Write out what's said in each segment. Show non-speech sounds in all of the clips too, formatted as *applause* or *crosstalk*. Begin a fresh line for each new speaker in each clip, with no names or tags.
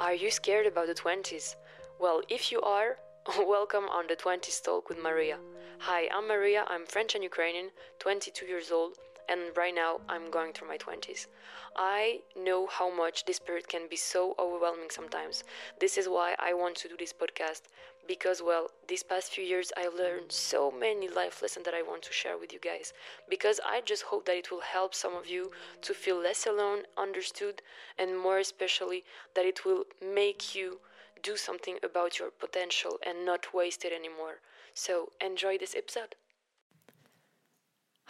Are you scared about the 20s? Well, if you are, *laughs* welcome on the 20s Talk with Maria. Hi, I'm Maria, I'm French and Ukrainian, 22 years old, and right now I'm going through my 20s. I know how much this period can be so overwhelming sometimes. This is why I want to do this podcast because, well, these past few years I learned so many life lessons that I want to share with you guys. Because I just hope that it will help some of you to feel less alone, understood, and more especially that it will make you do something about your potential and not waste it anymore. So, enjoy this episode.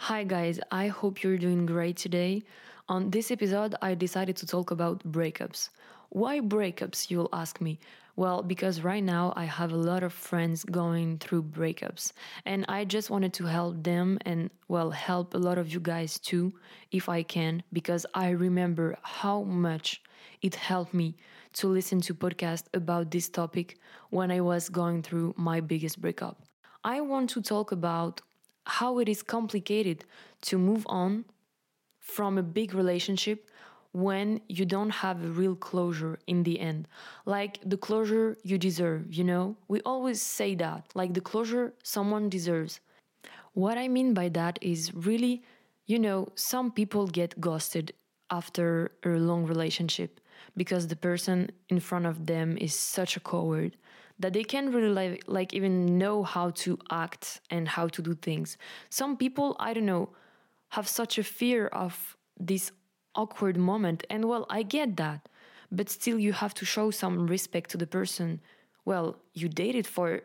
Hi, guys, I hope you're doing great today. On this episode, I decided to talk about breakups. Why breakups, you'll ask me? Well, because right now I have a lot of friends going through breakups, and I just wanted to help them and, well, help a lot of you guys too, if I can, because I remember how much it helped me to listen to podcasts about this topic when I was going through my biggest breakup. I want to talk about how it is complicated to move on from a big relationship when you don't have a real closure in the end. Like the closure you deserve, you know? We always say that, like the closure someone deserves. What I mean by that is really, you know, some people get ghosted after a long relationship because the person in front of them is such a coward that they can't really like, like even know how to act and how to do things. Some people, I don't know, have such a fear of this awkward moment and well, I get that. But still you have to show some respect to the person. Well, you dated for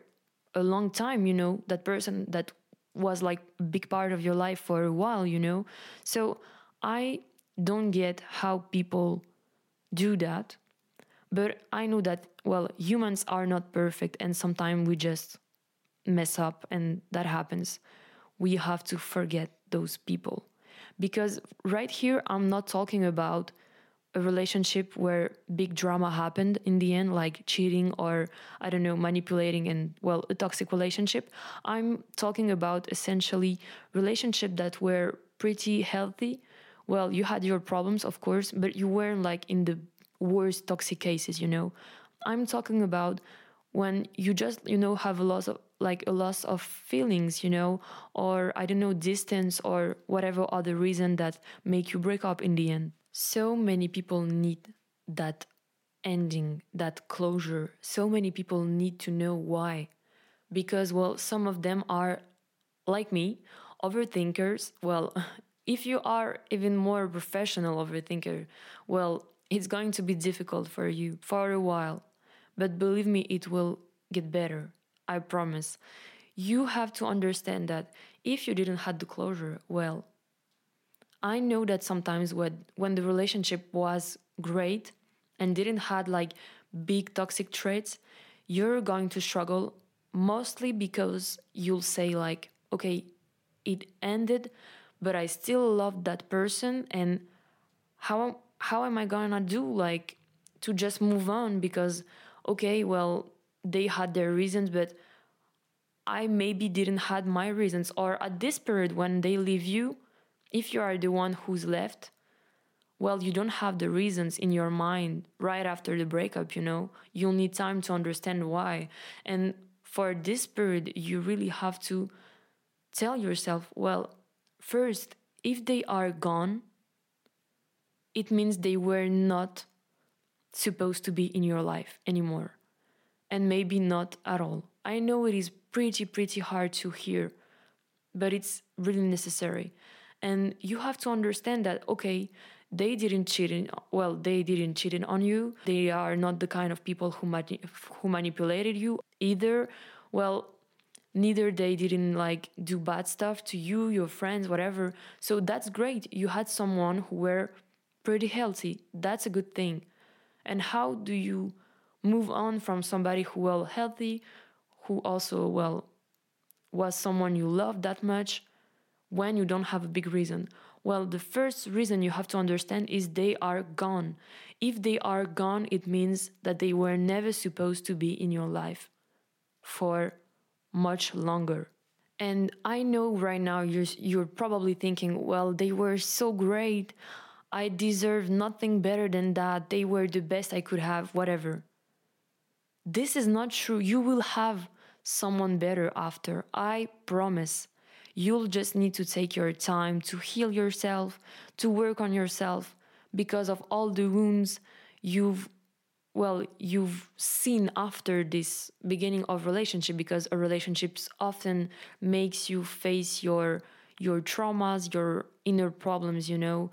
a long time, you know, that person that was like a big part of your life for a while, you know. So I don't get how people do that but I know that, well, humans are not perfect and sometimes we just mess up and that happens. We have to forget those people. Because right here, I'm not talking about a relationship where big drama happened in the end, like cheating or, I don't know, manipulating and, well, a toxic relationship. I'm talking about essentially relationship that were pretty healthy. Well, you had your problems, of course, but you weren't like in the worst toxic cases you know? I'm talking about when you just you know have a loss of like a loss of feelings you know? Or i don't know distance or whatever other reason that make you break up in the end. So many people need that ending that closure. So many people need to know why. Because well some of them are like me overthinkers. Well *laughs* if you are even more professional overthinker well it's going to be difficult for you for a while, but believe me, it will get better. I promise. You have to understand that if you didn't have the closure, well, I know that sometimes when when the relationship was great and didn't had like big toxic traits, you're going to struggle mostly because you'll say like, okay, it ended, but I still love that person and how how am I gonna do like to just move on because okay, well, they had their reasons, but I maybe didn't had my reasons or at this period when they leave you, if you are the one who's left, well, you don't have the reasons in your mind right after the breakup, you know. You'll need time to understand why. And for this period, you really have to tell yourself, well, first, if they are gone, it means they were not supposed to be in your life anymore. And maybe not at all. I know it is pretty, pretty hard to hear, but it's really necessary. And you have to understand that, okay, they didn't cheat in, well, they didn't cheat on you. They are not the kind of people who, mani- who manipulated you either. Well, neither they didn't like do bad stuff to you, your friends, whatever. So that's great. You had someone who were pretty healthy. That's a good thing. And how do you move on from somebody who well healthy, who also well was someone you love that much when you don't have a big reason? Well, the first reason you have to understand is they are gone. If they are gone, it means that they were never supposed to be in your life for much longer. And I know right now you're you're probably thinking, well, they were so great. I deserve nothing better than that. They were the best I could have, whatever. This is not true. You will have someone better after. I promise. You'll just need to take your time to heal yourself, to work on yourself because of all the wounds you've well you've seen after this beginning of relationship because a relationship often makes you face your your traumas your inner problems you know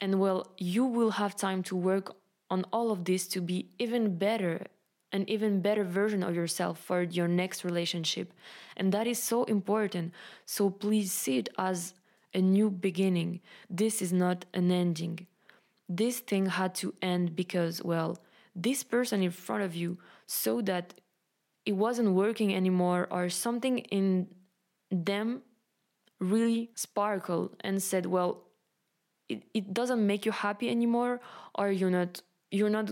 and well you will have time to work on all of this to be even better an even better version of yourself for your next relationship. And that is so important. So please see it as a new beginning. This is not an ending. This thing had to end because well this person in front of you saw that it wasn't working anymore or something in them really sparkled and said well it, it doesn't make you happy anymore or you're not you're not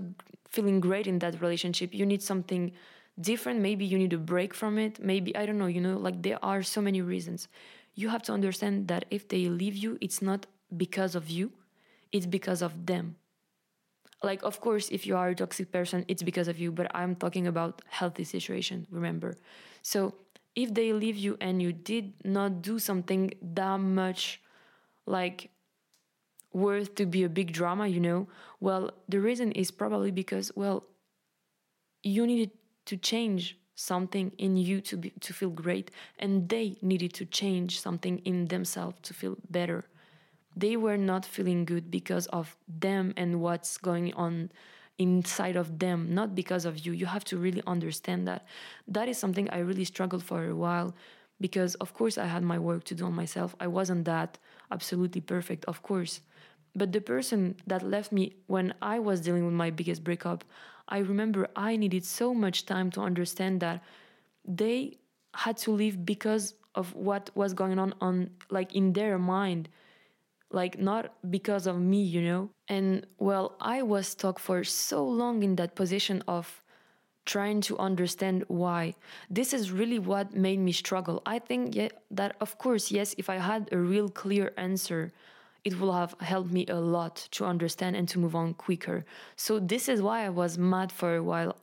feeling great in that relationship. You need something different. Maybe you need a break from it. Maybe i don't know you know like there are so many reasons. You have to understand that if they leave you it's not because of you it's because of them. Like of course if you are a toxic person it's because of you but i'm talking about healthy situation remember? So if they leave you and you did not do something that much like worth to be a big drama you know well the reason is probably because well you needed to change something in you to be to feel great and they needed to change something in themselves to feel better they were not feeling good because of them and what's going on inside of them, not because of you. You have to really understand that. That is something I really struggled for a while because, of course, I had my work to do on myself. I wasn't that absolutely perfect, of course. But the person that left me when I was dealing with my biggest breakup, I remember I needed so much time to understand that they had to leave because of what was going on on like in their mind like not because of me, you know? And well, I was stuck for so long in that position of trying to understand why. This is really what made me struggle. I think yeah, that, of course, yes, if I had a real clear answer, it will have helped me a lot to understand and to move on quicker. So, this is why I was mad for a while,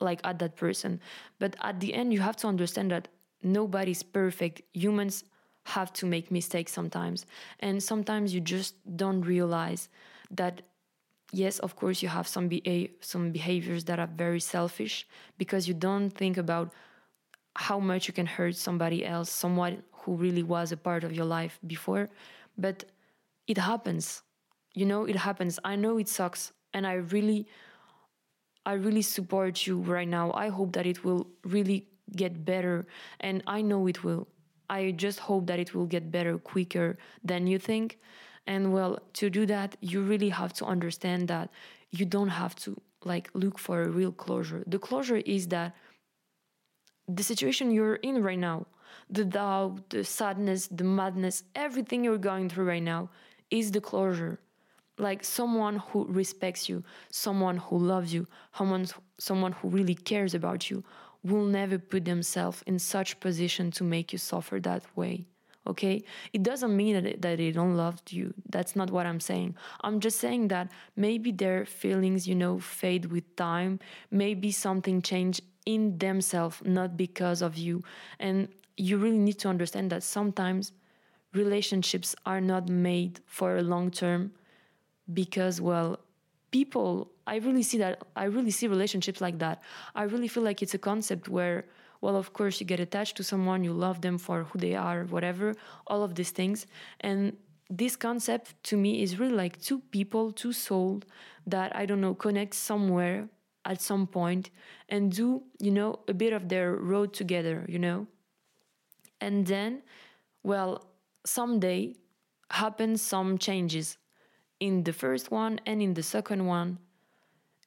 like at that person. But at the end, you have to understand that nobody's perfect. Humans have to make mistakes sometimes. And sometimes you just don't realize that yes, of course you have some beha- some behaviors that are very selfish because you don't think about how much you can hurt somebody else, someone who really was a part of your life before, but it happens. You know, it happens. I know it sucks and I really I really support you right now. I hope that it will really get better and I know it will. I just hope that it will get better quicker than you think. And well, to do that, you really have to understand that you don't have to like look for a real closure. The closure is that the situation you're in right now, the doubt, the sadness, the madness, everything you're going through right now is the closure. Like someone who respects you, someone who loves you, someone, someone who really cares about you, will never put themselves in such position to make you suffer that way okay? It doesn't mean that, that they don't love you. That's not what i'm saying. I'm just saying that maybe their feelings you know fade with time. Maybe something changed in themselves not because of you. And you really need to understand that sometimes relationships are not made for a long term because well people i really see that i really see relationships like that. I really feel like it's a concept where well of course you get attached to someone you love them for who they are whatever all of these things. And this concept to me is really like two people two souls that i don't know connect somewhere at some point and do you know a bit of their road together you know? And then well someday happen some changes in the first one and in the second one.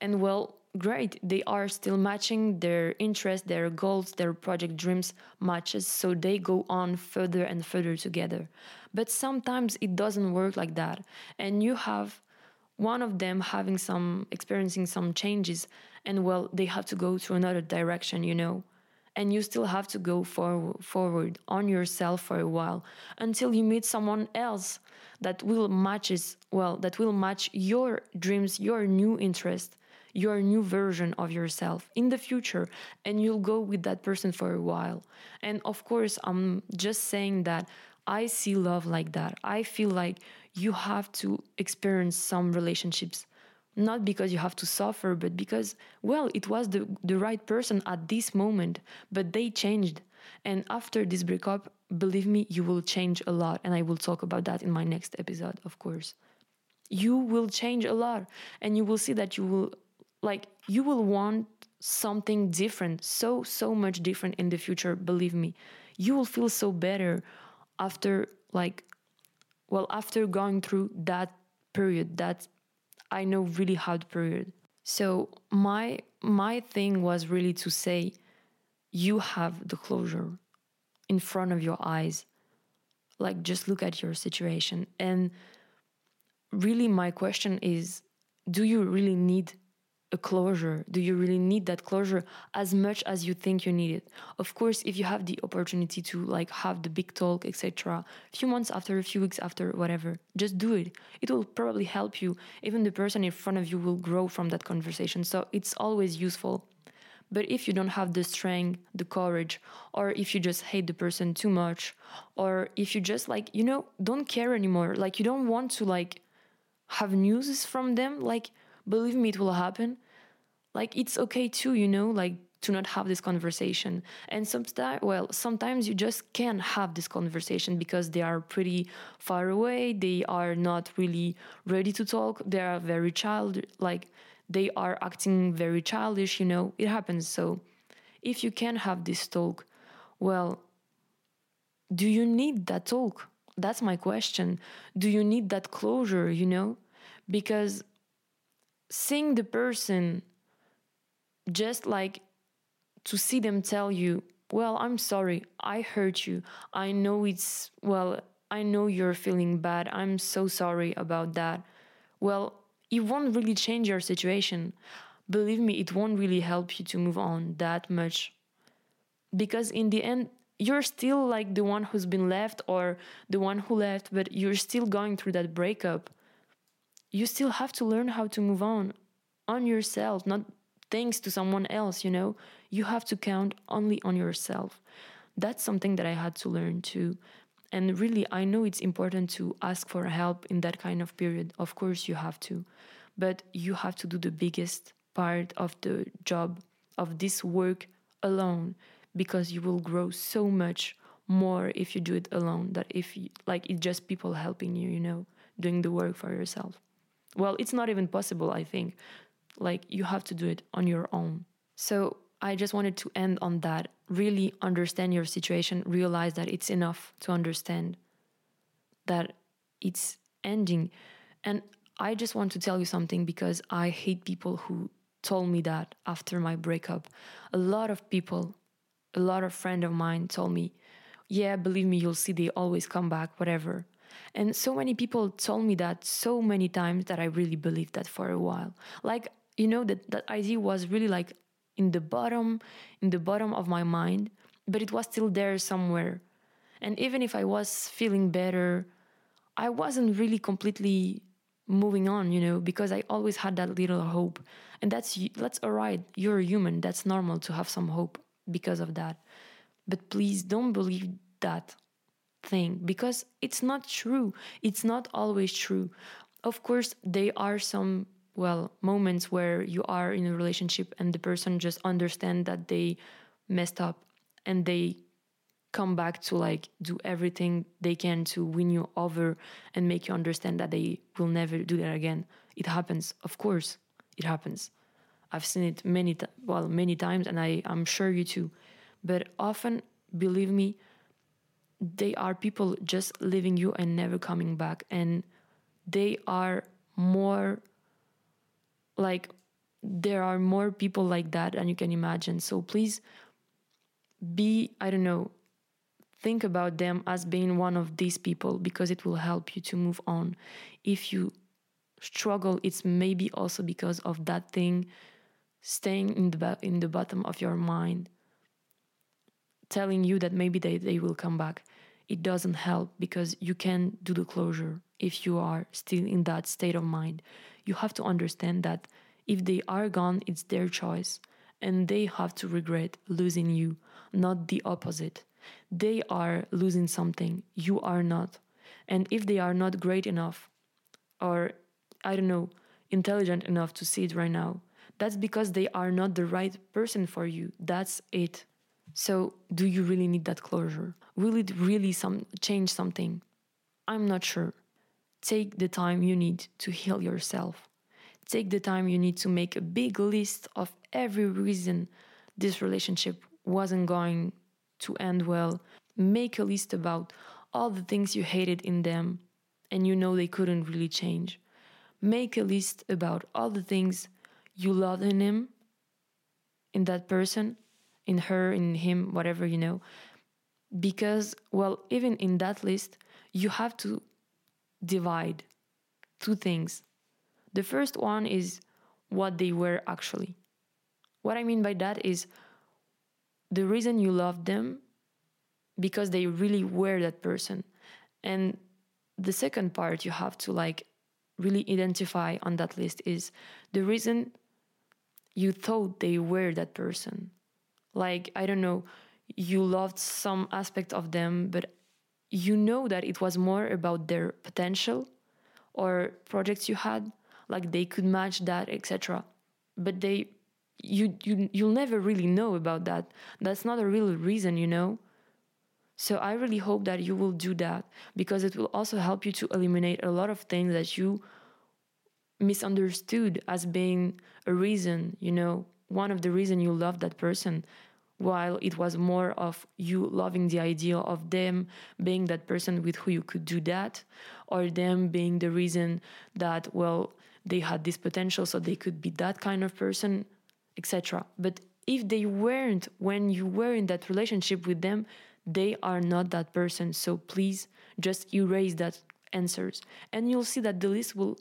And well, great, they are still matching their interests, their goals, their project dreams matches, so they go on further and further together. But sometimes it doesn't work like that. And you have one of them having some experiencing some changes and well they have to go to another direction you know and you still have to go for, forward on yourself for a while until you meet someone else that will matches well that will match your dreams your new interest your new version of yourself in the future and you'll go with that person for a while. And of course i'm just saying that i see love like that. I feel like you have to experience some relationships not because you have to suffer but because well it was the, the right person at this moment but they changed. And after this breakup believe me you will change a lot. And i will talk about that in my next episode of course. You will change a lot. And you will see that you will like you will want something different so so much different in the future believe me. You will feel so better after like well after going through that period that i know really hard period so my my thing was really to say you have the closure in front of your eyes. Like just look at your situation. And really my question is do you really need a closure? Do you really need that closure as much as you think you need it? Of course, if you have the opportunity to like have the big talk, etc., a few months after, a few weeks after, whatever, just do it. It will probably help you. Even the person in front of you will grow from that conversation. So it's always useful. But if you don't have the strength, the courage, or if you just hate the person too much, or if you just like, you know, don't care anymore, like you don't want to like have news from them, like believe me, it will happen. Like it's okay too you know like to not have this conversation. And sometimes well sometimes you just can't have this conversation because they are pretty far away they are not really ready to talk they are very child like they are acting very childish you know it happens. So if you can have this talk well do you need that talk? That's my question. Do you need that closure you know? Because seeing the person just like to see them tell you, well, I'm sorry, I hurt you. I know it's, well, I know you're feeling bad. I'm so sorry about that. Well, it won't really change your situation. Believe me, it won't really help you to move on that much. Because in the end, you're still like the one who's been left or the one who left, but you're still going through that breakup. You still have to learn how to move on on yourself, not things to someone else, you know, you have to count only on yourself. That's something that I had to learn too. And really, I know it's important to ask for help in that kind of period. Of course, you have to. But you have to do the biggest part of the job, of this work alone, because you will grow so much more if you do it alone that if you, like it's just people helping you you know doing the work for yourself well it's not even possible i think like you have to do it on your own. So I just wanted to end on that. Really understand your situation, realize that it's enough to understand that it's ending. And I just want to tell you something because I hate people who told me that after my breakup. A lot of people, a lot of friend of mine told me, "Yeah, believe me, you'll see they always come back, whatever." And so many people told me that so many times that I really believed that for a while. Like you know that that idea was really like in the bottom in the bottom of my mind but it was still there somewhere. And even if i was feeling better i wasn't really completely moving on you know because i always had that little hope. And that's that's all right. You're a human. That's normal to have some hope because of that. But please don't believe that thing because it's not true. It's not always true. Of course there are some well moments where you are in a relationship and the person just understand that they messed up and they come back to like do everything they can to win you over and make you understand that they will never do that again. It happens. Of course it happens. I've seen it many well many times and i i'm sure you too. But often believe me they are people just leaving you and never coming back. And they are more like there are more people like that than you can imagine. So please be i don't know think about them as being one of these people because it will help you to move on. If you struggle it's maybe also because of that thing staying in the in the bottom of your mind telling you that maybe they, they will come back, it doesn't help because you can't do the closure if you are still in that state of mind. You have to understand that if they are gone, it's their choice and they have to regret losing you, not the opposite. They are losing something, you are not. And if they are not great enough, or I don't know, intelligent enough to see it right now, that's because they are not the right person for you. That's it. So, do you really need that closure? Will it really some change something? I'm not sure. Take the time you need to heal yourself. Take the time you need to make a big list of every reason this relationship wasn't going to end well. Make a list about all the things you hated in them and you know they couldn't really change. Make a list about all the things you loved in him, in that person, in her, in him, whatever you know. Because, well, even in that list, you have to divide two things. The first one is what they were actually. What I mean by that is the reason you loved them because they really were that person. And the second part you have to like really identify on that list is the reason you thought they were that person. Like, I don't know, you loved some aspect of them, but you know that it was more about their potential or projects you had, like they could match that, etc. But they you you you'll never really know about that. That's not a real reason, you know. So I really hope that you will do that because it will also help you to eliminate a lot of things that you misunderstood as being a reason, you know, one of the reason you love that person while it was more of you loving the idea of them being that person with who you could do that or them being the reason that well they had this potential so they could be that kind of person etc but if they weren't when you were in that relationship with them they are not that person. So please just erase that answers. And you'll see that the list will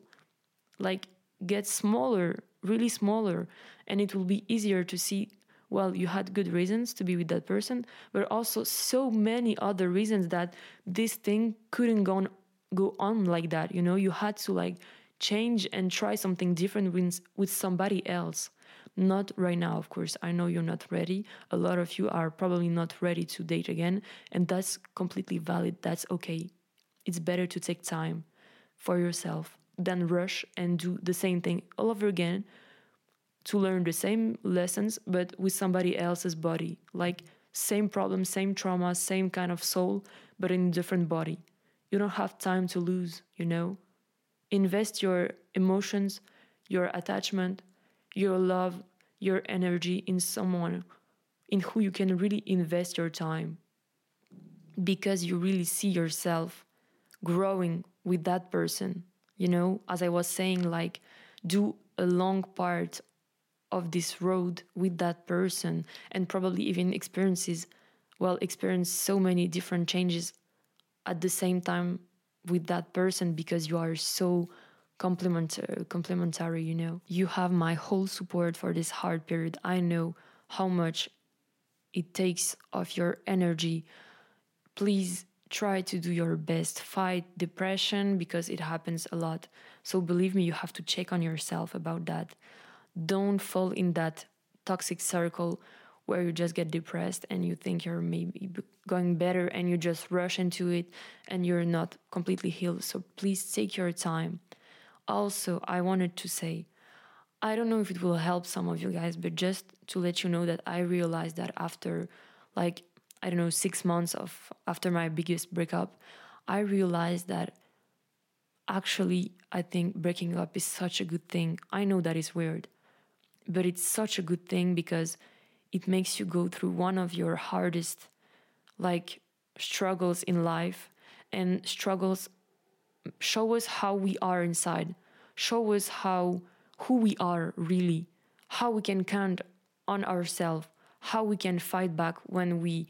like get smaller really smaller and it will be easier to see well you had good reasons to be with that person but also so many other reasons that this thing couldn't go on, go on like that you know? You had to like change and try something different with, with somebody else. Not right now of course. I know you're not ready. A lot of you are probably not ready to date again and that's completely valid. That's okay. It's better to take time for yourself than rush and do the same thing all over again to learn the same lessons but with somebody else's body. Like same problem same trauma same kind of soul but in different body. You don't have time to lose you know? Invest your emotions your attachment your love your energy in someone in who you can really invest your time. Because you really see yourself growing with that person you know as i was saying like do a long part of this road with that person and probably even experiences well experience so many different changes at the same time with that person because you are so complementary complementary you know. You have my whole support for this hard period. I know how much it takes of your energy. Please try to do your best fight depression because it happens a lot so believe me you have to check on yourself about that don't fall in that toxic circle where you just get depressed and you think you're maybe going better and you just rush into it and you're not completely healed. So please take your time. Also, I wanted to say, I don't know if it will help some of you guys, but just to let you know that I realized that after like, I don't know, six months of after my biggest breakup, I realized that actually I think breaking up is such a good thing. I know that is weird but it's such a good thing because it makes you go through one of your hardest like struggles in life and struggles show us how we are inside show us how who we are really how we can count on ourselves how we can fight back when we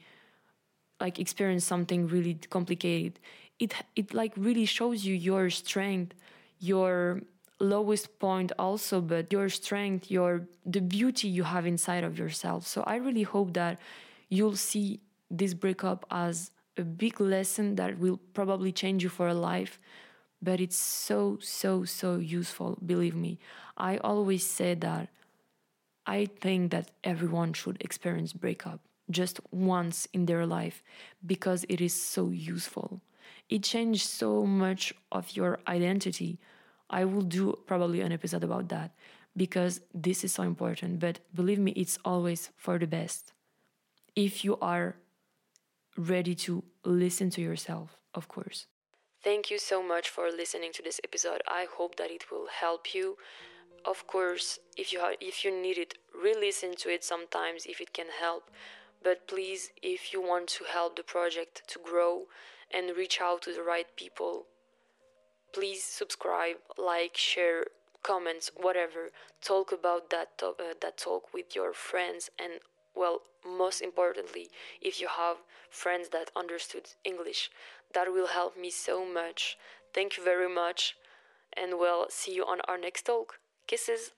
like experience something really complicated. It it like really shows you your strength your lowest point also but your strength your the beauty you have inside of yourself. So i really hope that you'll see this breakup as a big lesson that will probably change you for a life but it's so so so useful believe me. I always say that i think that everyone should experience breakup just once in their life because it is so useful it changed so much of your identity i will do probably an episode about that because this is so important but believe me it's always for the best if you are ready to listen to yourself, of course. Thank you so much for listening to this episode. I hope that it will help you. Of course, if you if you need it, re-listen to it sometimes if it can help. But please, if you want to help the project to grow and reach out to the right people, please subscribe, like, share, comments, whatever. Talk about that uh, that talk with your friends and well, most importantly, if you have friends that understood English, that will help me so much. Thank you very much, and well, see you on our next talk. Kisses!